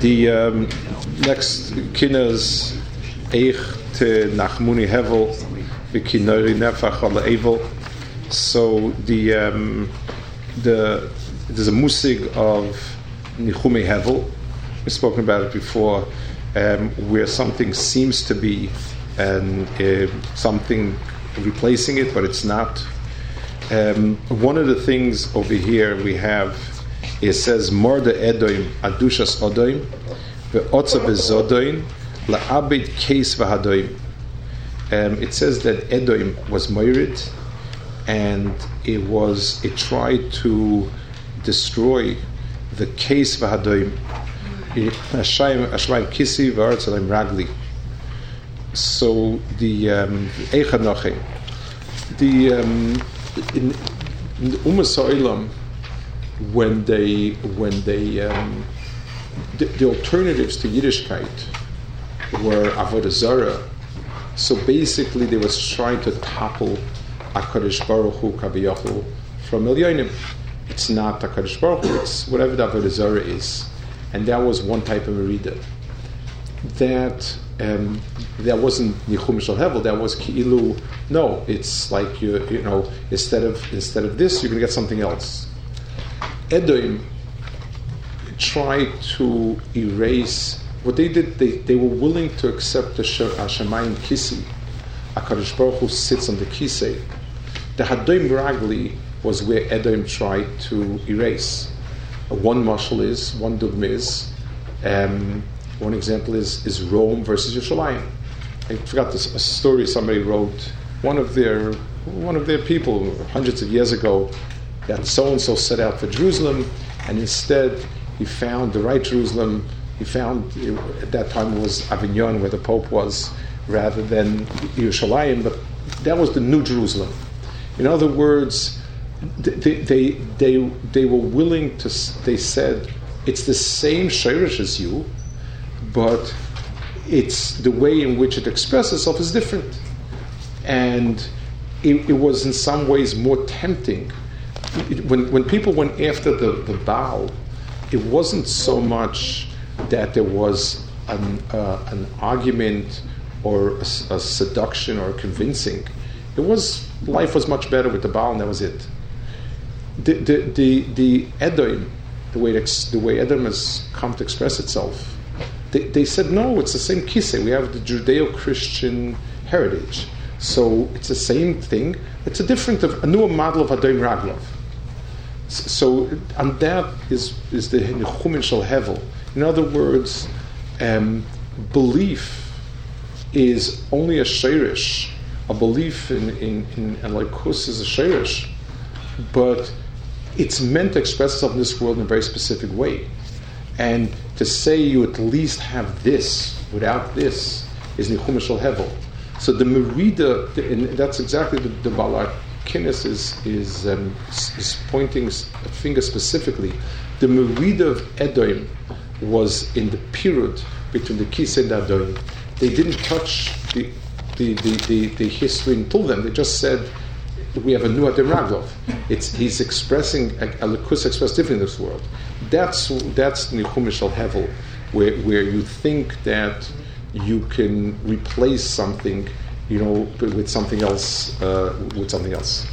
The um, next kinas eich te nachmuni hevel v'kinori nefach al evil. So the um, the there's a musig of nichume hevel. We've spoken about it before, um, where something seems to be and uh, something replacing it, but it's not. Um, one of the things over here we have it says Morda Edoim Adushas Odoim Ve'otza Bezodoim La'abed Case V'Hadoim. Um, It says that Edoim was Moirid and it was it tried to destroy the case V'Hadoim. Hashem Kisi V'Aretzalim Ragli. So the um, Eichanoche the um, in, in the when they when they um, the, the, alternatives to Yiddishkeit were avodah zarah. So basically, they was trying to topple Hakadosh Baruch Hu Kaviyahu from Milyonim. It's not Hakadosh Baruch Hu; it's whatever the avodah zarah is, and that was one type of merida. That um, that wasn't Nichum Shal Hevel. That was Ki'ilu. No, it's like you you know instead of instead of this, you're to get something else. Edom tried to erase what they did. They, they were willing to accept the Shemayim Kisi. Hakadosh Baruch Hu sits on the Kisei. The Hadoim Ragli was where Edom tried to erase. Uh, one mashal is one dogma is. Um, one example is is Rome versus Yerushalayim. I forgot this a story somebody wrote. One of their one of their people hundreds of years ago that so and so set out for Jerusalem, and instead he found the right Jerusalem. He found at that time it was Avignon where the Pope was, rather than Yerushalayim, but that was the New Jerusalem. In other words, they, they, they, they were willing to, they said, it's the same Shirish as you, but it's the way in which it expresses itself is different. And it, it was in some ways more tempting when, when people went after the, the Baal, it wasn't so much that there was an, uh, an argument or a, a, seduction or convincing. It was life was much better with the Baal, and that was it. The the the, the Edom, the way the way Edom has come to express itself, they, they said no, it's the same kisei. We have the Judeo-Christian heritage, so it's the same thing. It's a different, a newer model of Adon Raglov. So, and that is, is the Nichumin Shal Hevel. In other words, um, belief is only a shirish. A belief in, in, in Elikus is a shirish. But it's meant to express itself in this world in a very specific way. And to say you at least have this without this is Nichumin Shal Hevel. So the Merida, and that's exactly the, the Balak Kinnis is is, um, is pointing a finger specifically. The Merida of Edom was in the period between the Kis and Adon. They didn't touch the the, the, the, the history until then. They just said we have a new Adon Raglov. It's he's expressing a, expressed different in this world. That's that's Nichum Shal Hevel, where where you think that you can replace something you know, with something else, uh, with something else.